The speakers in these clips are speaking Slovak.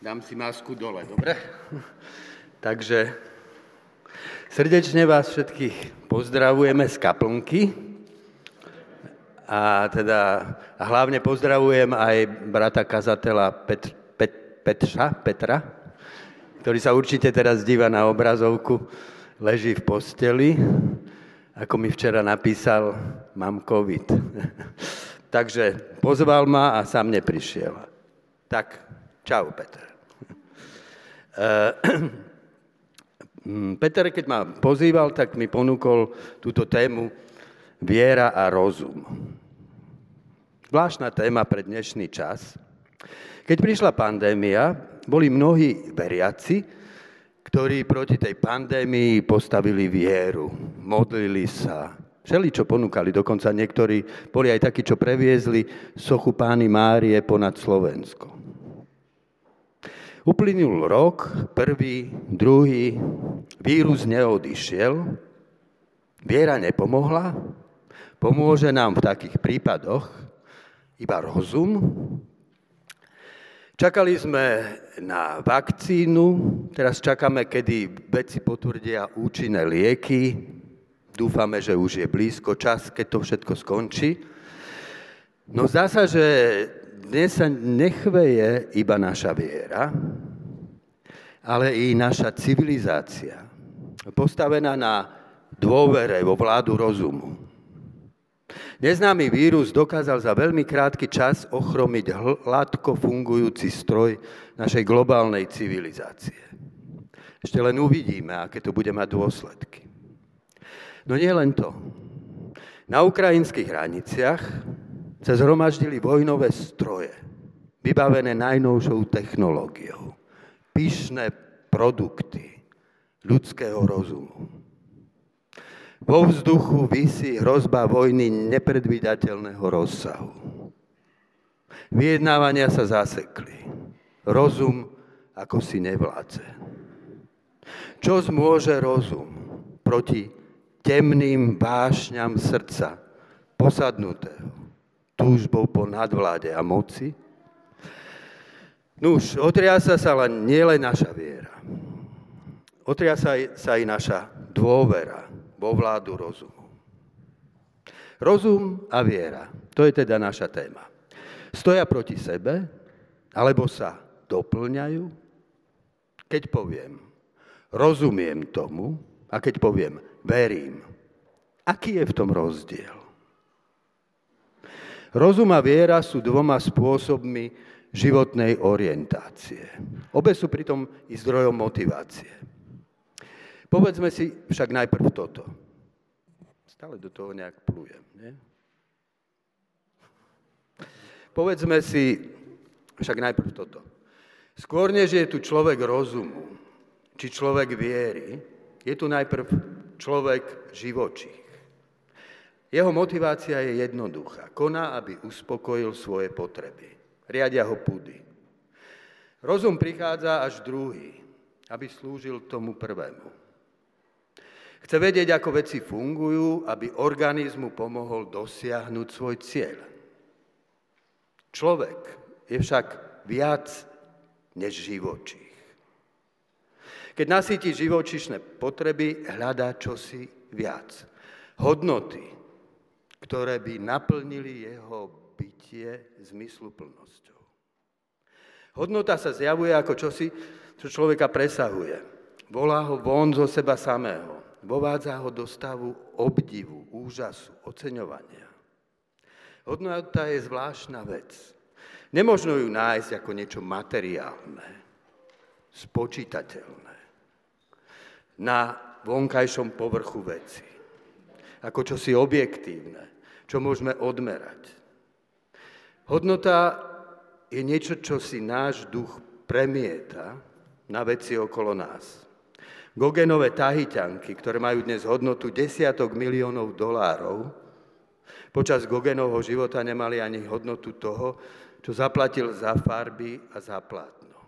Dám si masku dole, dobre? Takže srdečne vás všetkých pozdravujeme z kaplnky. A teda a hlavne pozdravujem aj brata kazatela Pet, Pet, Petra, Petra, ktorý sa určite teraz díva na obrazovku, leží v posteli, ako mi včera napísal, mám COVID. Takže pozval ma a sám neprišiel. Tak, čau, Petr. Eh, Peter, keď ma pozýval, tak mi ponúkol túto tému viera a rozum. Zvláštna téma pre dnešný čas. Keď prišla pandémia, boli mnohí veriaci, ktorí proti tej pandémii postavili vieru, modlili sa, všeli, čo ponúkali. Dokonca niektorí boli aj takí, čo previezli sochu pány Márie ponad Slovensko. Uplynul rok, prvý, druhý, vírus neodišiel, viera nepomohla, pomôže nám v takých prípadoch iba rozum. Čakali sme na vakcínu, teraz čakáme, kedy vedci potvrdia účinné lieky. Dúfame, že už je blízko čas, keď to všetko skončí. No zdá sa, že dnes sa nechveje iba naša viera, ale i naša civilizácia, postavená na dôvere vo vládu rozumu. Neznámy vírus dokázal za veľmi krátky čas ochromiť hladko fungujúci stroj našej globálnej civilizácie. Ešte len uvidíme, aké to bude mať dôsledky. No nie len to. Na ukrajinských hraniciach sa zhromaždili vojnové stroje, vybavené najnovšou technológiou, pyšné produkty ľudského rozumu. Vo vzduchu vysí hrozba vojny nepredvídateľného rozsahu. Vyjednávania sa zasekli. Rozum ako si nevládze. Čo zmôže rozum proti temným vášňam srdca posadnutého? Túžbou po nadvláde a moci. Nuž, otriasa sa len nielen naša viera. Otriasa sa aj naša dôvera vo vládu rozumu. Rozum a viera, to je teda naša téma. Stoja proti sebe, alebo sa doplňajú? Keď poviem, rozumiem tomu, a keď poviem, verím, aký je v tom rozdiel? Rozum a viera sú dvoma spôsobmi životnej orientácie. Obe sú pritom i zdrojom motivácie. Povedzme si však najprv toto. Stále do toho nejak plujem, nie? Povedzme si však najprv toto. Skôr než je tu človek rozumu, či človek viery, je tu najprv človek živočí. Jeho motivácia je jednoduchá. Koná, aby uspokojil svoje potreby. Riadia ho pudy. Rozum prichádza až druhý, aby slúžil tomu prvému. Chce vedieť, ako veci fungujú, aby organizmu pomohol dosiahnuť svoj cieľ. Človek je však viac než živočích. Keď nasíti živočišné potreby, hľadá čosi viac. Hodnoty, ktoré by naplnili jeho bytie zmysluplnosťou. Hodnota sa zjavuje ako čosi, čo človeka presahuje. Volá ho von zo seba samého. Vovádza ho do stavu obdivu, úžasu, oceňovania. Hodnota je zvláštna vec. Nemožno ju nájsť ako niečo materiálne, spočítateľné, na vonkajšom povrchu veci, ako čosi objektívne, čo môžeme odmerať. Hodnota je niečo, čo si náš duch premieta na veci okolo nás. Gogenové tahyťanky, ktoré majú dnes hodnotu desiatok miliónov dolárov, počas Gogenovho života nemali ani hodnotu toho, čo zaplatil za farby a za plátno.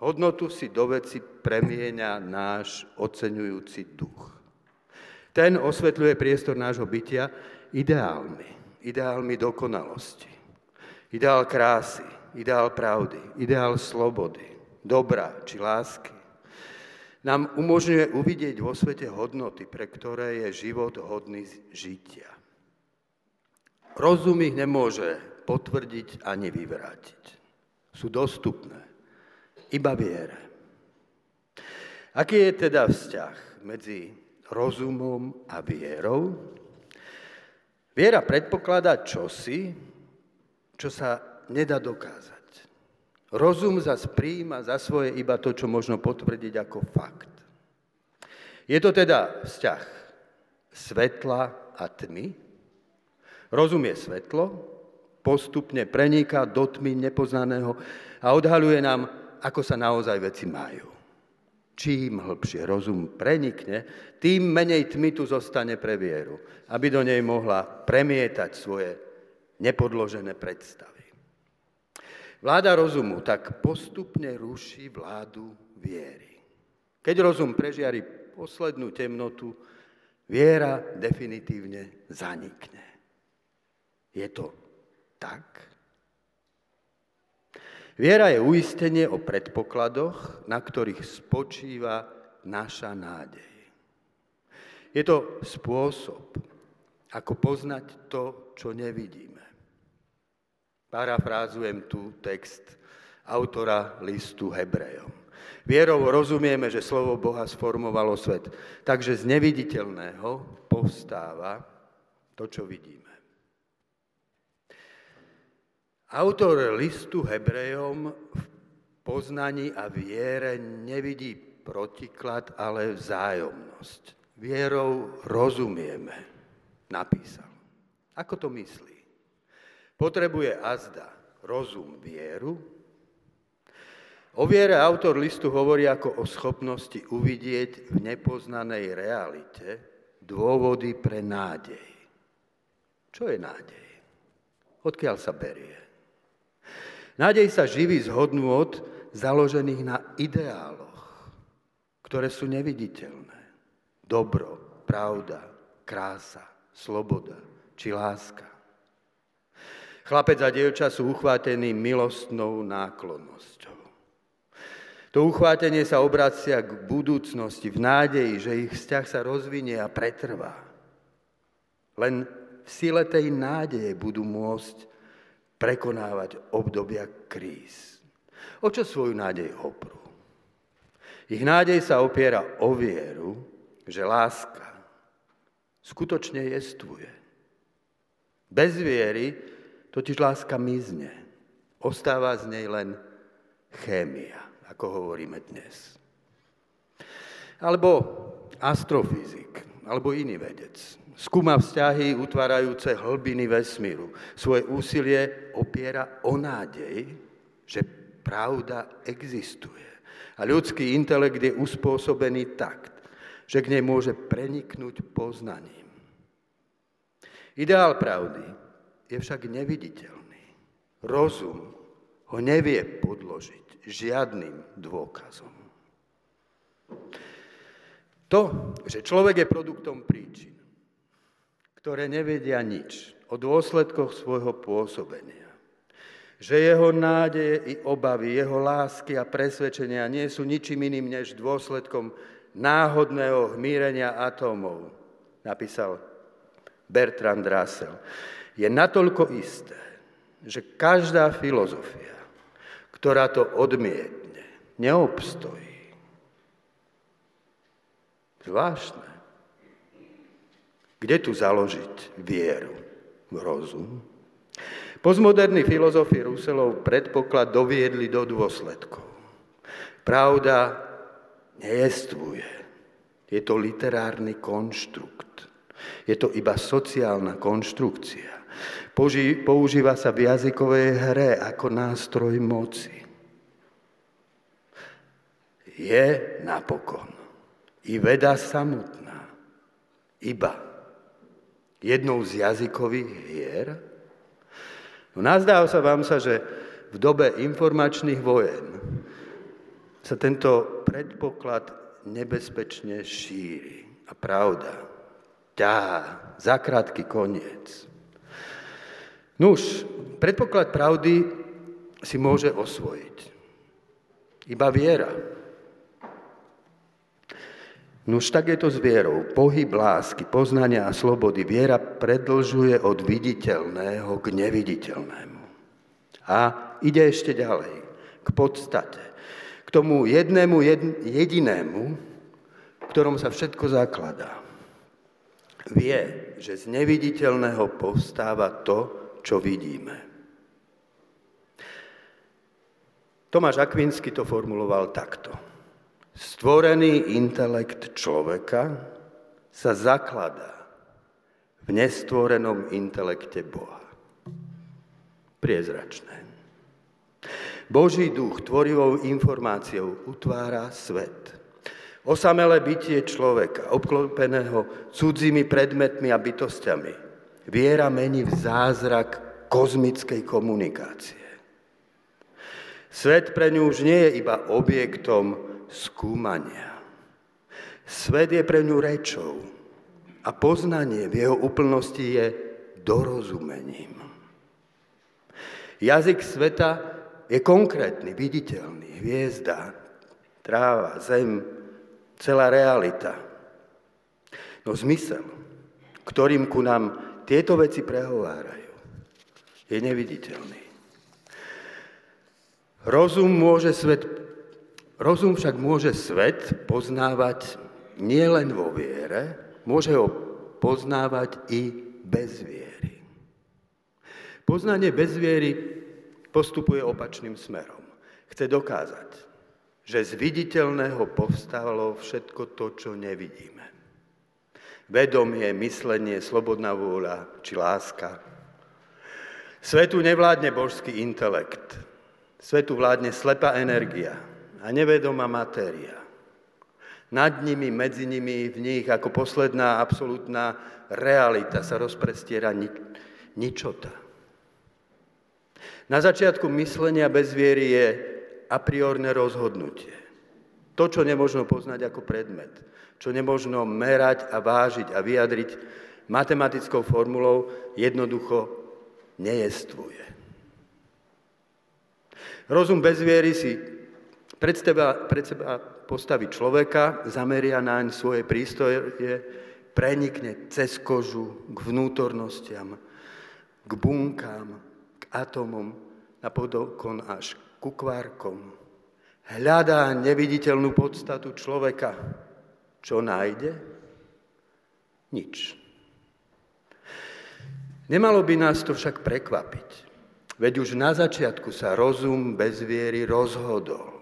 Hodnotu si do veci premieňa náš oceňujúci duch. Ten osvetľuje priestor nášho bytia ideálmi, ideálmi dokonalosti, ideál krásy, ideál pravdy, ideál slobody, dobra či lásky, nám umožňuje uvidieť vo svete hodnoty, pre ktoré je život hodný žitia. Rozum ich nemôže potvrdiť ani vyvrátiť. Sú dostupné iba viere. Aký je teda vzťah medzi rozumom a vierou? Viera predpokladá čosi, čo sa nedá dokázať. Rozum zas príjima za svoje iba to, čo možno potvrdiť ako fakt. Je to teda vzťah svetla a tmy. Rozum je svetlo, postupne preniká do tmy nepoznaného a odhaluje nám, ako sa naozaj veci majú. Čím hlbšie rozum prenikne, tým menej tmy tu zostane pre vieru, aby do nej mohla premietať svoje nepodložené predstavy. Vláda rozumu tak postupne ruší vládu viery. Keď rozum prežiari poslednú temnotu, viera definitívne zanikne. Je to tak? Viera je uistenie o predpokladoch, na ktorých spočíva naša nádej. Je to spôsob, ako poznať to, čo nevidíme. Parafrázujem tu text autora listu Hebrejom. Vierou rozumieme, že slovo Boha sformovalo svet. Takže z neviditeľného povstáva to, čo vidíme. Autor listu Hebrejom v poznaní a viere nevidí protiklad, ale vzájomnosť. Vierou rozumieme, napísal. Ako to myslí? Potrebuje azda rozum vieru. O viere autor listu hovorí ako o schopnosti uvidieť v nepoznanej realite dôvody pre nádej. Čo je nádej? Odkiaľ sa berie? Nádej sa živí z hodnôt založených na ideáloch, ktoré sú neviditeľné. Dobro, pravda, krása, sloboda či láska. Chlapec a dievča sú uchvátení milostnou náklonnosťou. To uchvátenie sa obracia k budúcnosti v nádeji, že ich vzťah sa rozvinie a pretrvá. Len v sile tej nádeje budú môcť prekonávať obdobia kríz. O čo svoju nádej oprú? Ich nádej sa opiera o vieru, že láska skutočne jestvuje. Bez viery Totiž láska mizne. Ostáva z nej len chémia, ako hovoríme dnes. Alebo astrofyzik, alebo iný vedec. Skúma vzťahy utvárajúce hlbiny vesmíru. Svoje úsilie opiera o nádej, že pravda existuje. A ľudský intelekt je uspôsobený tak, že k nej môže preniknúť poznaním. Ideál pravdy je však neviditeľný. Rozum ho nevie podložiť žiadnym dôkazom. To, že človek je produktom príčin, ktoré nevedia nič o dôsledkoch svojho pôsobenia, že jeho nádeje i obavy, jeho lásky a presvedčenia nie sú ničím iným než dôsledkom náhodného hmírenia atómov, napísal Bertrand Russell je natoľko isté, že každá filozofia, ktorá to odmietne, neobstojí. Zvláštne. Kde tu založiť vieru rozum? Postmoderní filozofi Ruselov predpoklad doviedli do dôsledkov. Pravda nejestvuje. Je to literárny konštrukt. Je to iba sociálna konštrukcia. Používa sa v jazykovej hre ako nástroj moci. Je napokon i veda samotná iba jednou z jazykových hier? No nazdá sa vám sa, že v dobe informačných vojen sa tento predpoklad nebezpečne šíri. A pravda, ťahá za krátky koniec. Nuž, predpoklad pravdy si môže osvojiť. Iba viera. Nuž tak je to s vierou. Pohyb lásky, poznania a slobody. Viera predlžuje od viditeľného k neviditeľnému. A ide ešte ďalej, k podstate. K tomu jednému, jedinému, ktorom sa všetko zakladá. Vie, že z neviditeľného povstáva to, čo vidíme. Tomáš Akvinsky to formuloval takto. Stvorený intelekt človeka sa zakladá v nestvorenom intelekte Boha. Priezračné. Boží duch tvorivou informáciou utvára svet. Osamelé bytie človeka, obklopeného cudzími predmetmi a bytostiami, viera mení v zázrak kozmickej komunikácie. Svet pre ňu už nie je iba objektom skúmania. Svet je pre ňu rečou a poznanie v jeho úplnosti je dorozumením. Jazyk sveta je konkrétny, viditeľný. Hviezda, tráva, zem, celá realita. No zmysel, ktorým ku nám tieto veci prehovárajú, je neviditeľný. Rozum môže svet Rozum však môže svet poznávať nielen vo viere, môže ho poznávať i bez viery. Poznanie bez viery postupuje opačným smerom. Chce dokázať, že z viditeľného povstalo všetko to, čo nevidíme. Vedomie, myslenie, slobodná vôľa či láska. Svetu nevládne božský intelekt. Svetu vládne slepá energia, a nevedomá matéria. Nad nimi, medzi nimi, v nich ako posledná absolútna realita sa rozprestiera ni- ničota. Na začiatku myslenia bez viery je a priorné rozhodnutie. To, čo nemôžno poznať ako predmet, čo nemôžno merať a vážiť a vyjadriť matematickou formulou, jednoducho nejestvuje. Rozum bez viery si pred seba, pred seba postaví človeka, zameria naň svoje prístroje, prenikne cez kožu k vnútornostiam, k bunkám, k atomom, napokon až ku kvárkom. Hľadá neviditeľnú podstatu človeka. Čo nájde? Nič. Nemalo by nás to však prekvapiť. Veď už na začiatku sa rozum bez viery rozhodol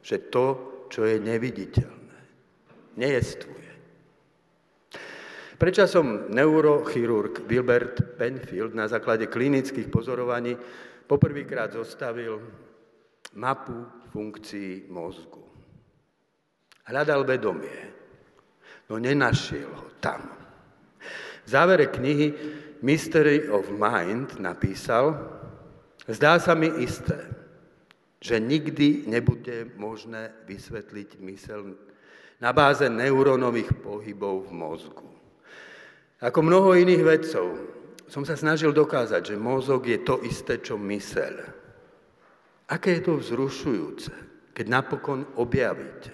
že to, čo je neviditeľné, nejestvuje. Prečasom neurochirurg Wilbert Penfield na základe klinických pozorovaní poprvýkrát zostavil mapu funkcií mozgu. Hľadal vedomie, no nenašiel ho tam. V závere knihy Mystery of Mind napísal, zdá sa mi isté, že nikdy nebude možné vysvetliť mysel na báze neurónových pohybov v mozgu. Ako mnoho iných vedcov som sa snažil dokázať, že mozog je to isté, čo mysel. Aké je to vzrušujúce, keď napokon objavíte,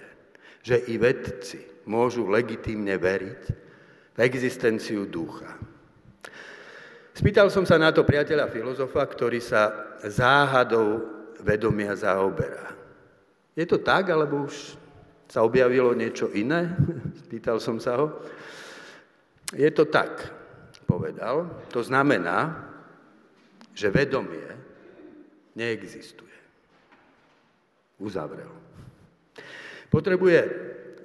že i vedci môžu legitímne veriť v existenciu ducha. Spýtal som sa na to priateľa filozofa, ktorý sa záhadou vedomia zaoberá. Je to tak, alebo už sa objavilo niečo iné? Spýtal som sa ho. Je to tak, povedal. To znamená, že vedomie neexistuje. Uzavrel. Potrebuje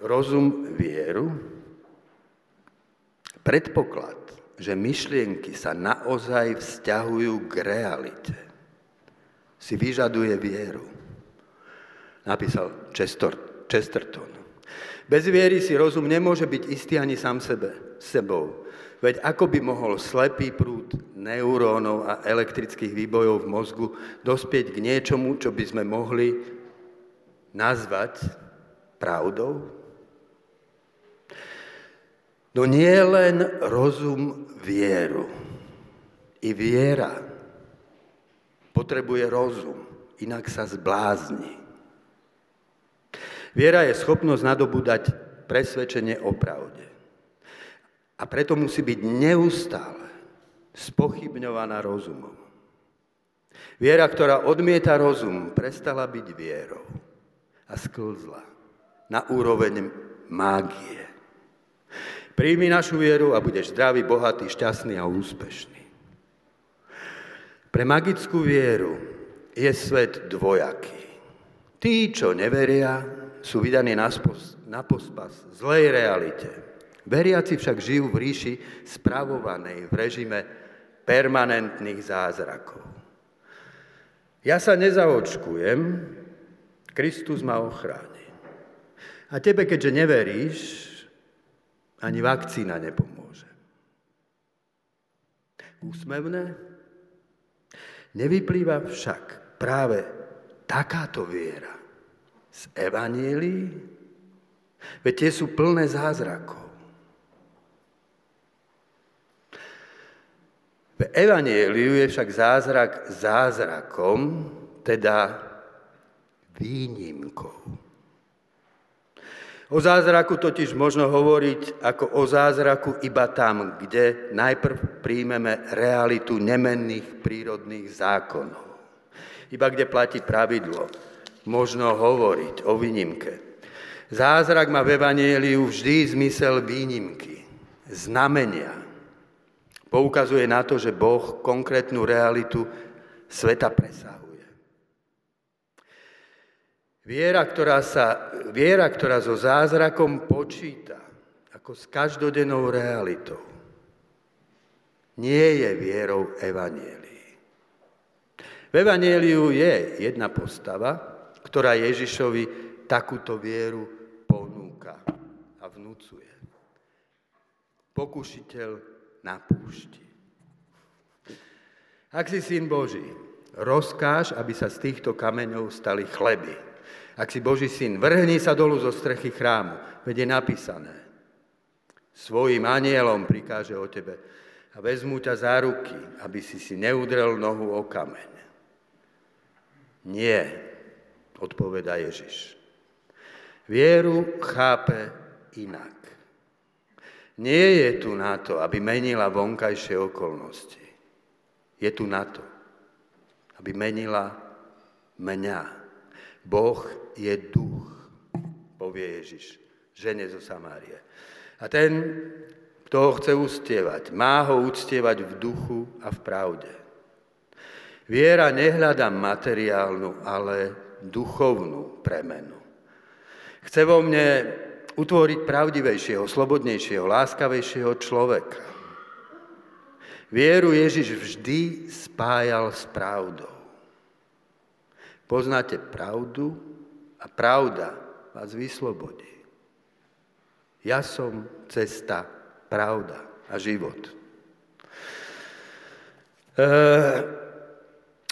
rozum vieru, predpoklad, že myšlienky sa naozaj vzťahujú k realite si vyžaduje vieru. Napísal Chester, Chesterton. Bez viery si rozum nemôže byť istý ani sám sebe, sebou. Veď ako by mohol slepý prúd neurónov a elektrických výbojov v mozgu dospieť k niečomu, čo by sme mohli nazvať pravdou? No nie len rozum vieru. I viera potrebuje rozum inak sa zblázni. Viera je schopnosť nadobúdať presvedčenie o pravde. A preto musí byť neustále spochybňovaná rozumom. Viera, ktorá odmieta rozum, prestala byť vierou a sklzla na úroveň mágie. Príjmi našu vieru a budeš zdravý, bohatý, šťastný a úspešný. Pre magickú vieru je svet dvojaký. Tí, čo neveria, sú vydaní na, spos, na pospas zlej realite. Veriaci však žijú v ríši spravovanej v režime permanentných zázrakov. Ja sa nezaočkujem, Kristus ma ochráni. A tebe, keďže neveríš, ani vakcína nepomôže. Úsmevné? Nevyplýva však práve takáto viera z Evanielii? Veď tie sú plné zázrakov. V Evanieliu je však zázrak zázrakom, teda výnimkou. O zázraku totiž možno hovoriť ako o zázraku iba tam, kde najprv príjmeme realitu nemenných prírodných zákonov. Iba kde platí pravidlo. Možno hovoriť o výnimke. Zázrak má v Evangeliu vždy zmysel výnimky, znamenia. Poukazuje na to, že Boh konkrétnu realitu sveta presahuje. Viera, ktorá, sa, viera, ktorá so zázrakom počíta, ako s každodennou realitou, nie je vierou Evanielii. V Evanieliu je jedna postava, ktorá Ježišovi takúto vieru ponúka a vnúcuje. Pokušiteľ na púšti. Ak si syn Boží, rozkáž, aby sa z týchto kameňov stali chleby. Ak si Boží syn, vrhni sa dolu zo strechy chrámu, veď je napísané. Svojim anielom prikáže o tebe a vezmú ťa za ruky, aby si si neudrel nohu o kameň. Nie, odpoveda Ježiš. Vieru chápe inak. Nie je tu na to, aby menila vonkajšie okolnosti. Je tu na to, aby menila mňa. Boh je duch, povie Ježiš, žene zo Samárie. A ten, kto ho chce uctievať, má ho uctievať v duchu a v pravde. Viera nehľadá materiálnu, ale duchovnú premenu. Chce vo mne utvoriť pravdivejšieho, slobodnejšieho, láskavejšieho človeka. Vieru Ježiš vždy spájal s pravdou. Poznáte pravdu a pravda vás vyslobodí. Ja som cesta, pravda a život. E,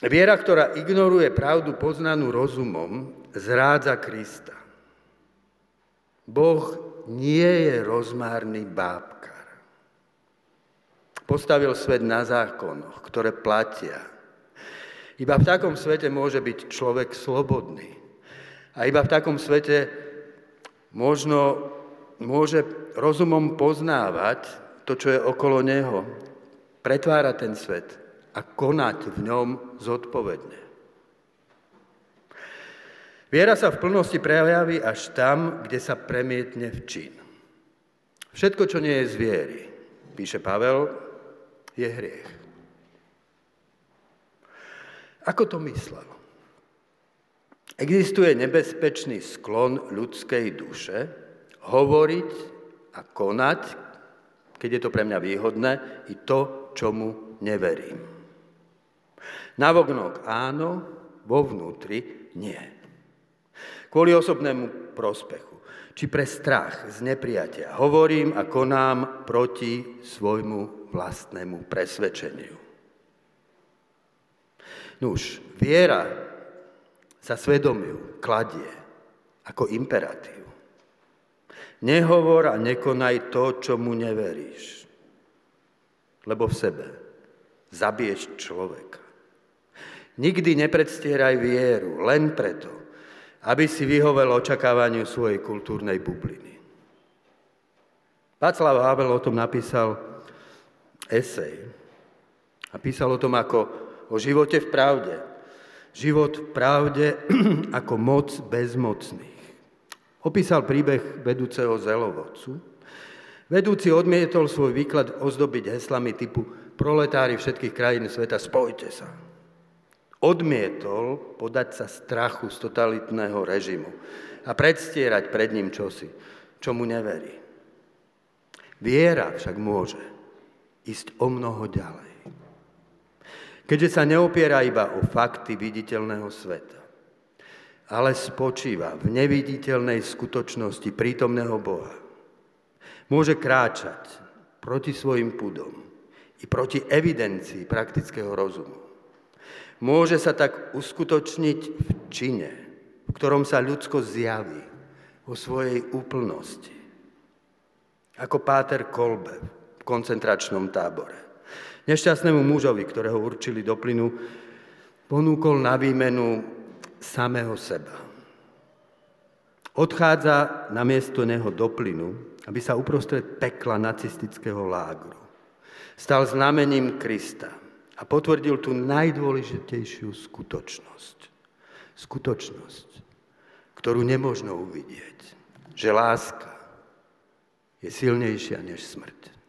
viera, ktorá ignoruje pravdu poznanú rozumom, zrádza Krista. Boh nie je rozmárny bábkar. Postavil svet na zákonoch, ktoré platia iba v takom svete môže byť človek slobodný. A iba v takom svete možno môže rozumom poznávať to, čo je okolo neho, pretvárať ten svet a konať v ňom zodpovedne. Viera sa v plnosti prejaví až tam, kde sa premietne v čin. Všetko, čo nie je z viery, píše Pavel, je hriech. Ako to myslel? Existuje nebezpečný sklon ľudskej duše hovoriť a konať, keď je to pre mňa výhodné, i to, čomu neverím. Navoknok áno, vo vnútri nie. Kvôli osobnému prospechu, či pre strach z nepriatia, hovorím a konám proti svojmu vlastnému presvedčeniu. Nuž, viera sa svedomiu kladie ako imperatív. Nehovor a nekonaj to, čo mu neveríš, lebo v sebe zabiješ človeka. Nikdy nepredstieraj vieru, len preto, aby si vyhovel očakávaniu svojej kultúrnej bubliny. Václav Havel o tom napísal esej. A písal o tom ako o živote v pravde. Život v pravde ako moc bezmocných. Opísal príbeh vedúceho zelovodcu. Vedúci odmietol svoj výklad ozdobiť heslami typu proletári všetkých krajín sveta, spojte sa odmietol podať sa strachu z totalitného režimu a predstierať pred ním čosi, čo mu neverí. Viera však môže ísť o mnoho ďalej. Keďže sa neopiera iba o fakty viditeľného sveta, ale spočíva v neviditeľnej skutočnosti prítomného Boha. Môže kráčať proti svojim púdom i proti evidencii praktického rozumu. Môže sa tak uskutočniť v čine, v ktorom sa ľudsko zjaví o svojej úplnosti. Ako Páter Kolbe v koncentračnom tábore. Nešťastnému mužovi, ktorého určili do plynu, ponúkol na výmenu samého seba. Odchádza na miesto neho do plynu, aby sa uprostred pekla nacistického lágru stal znamením Krista a potvrdil tú najdôležitejšiu skutočnosť. Skutočnosť, ktorú nemožno uvidieť. Že láska je silnejšia než smrť.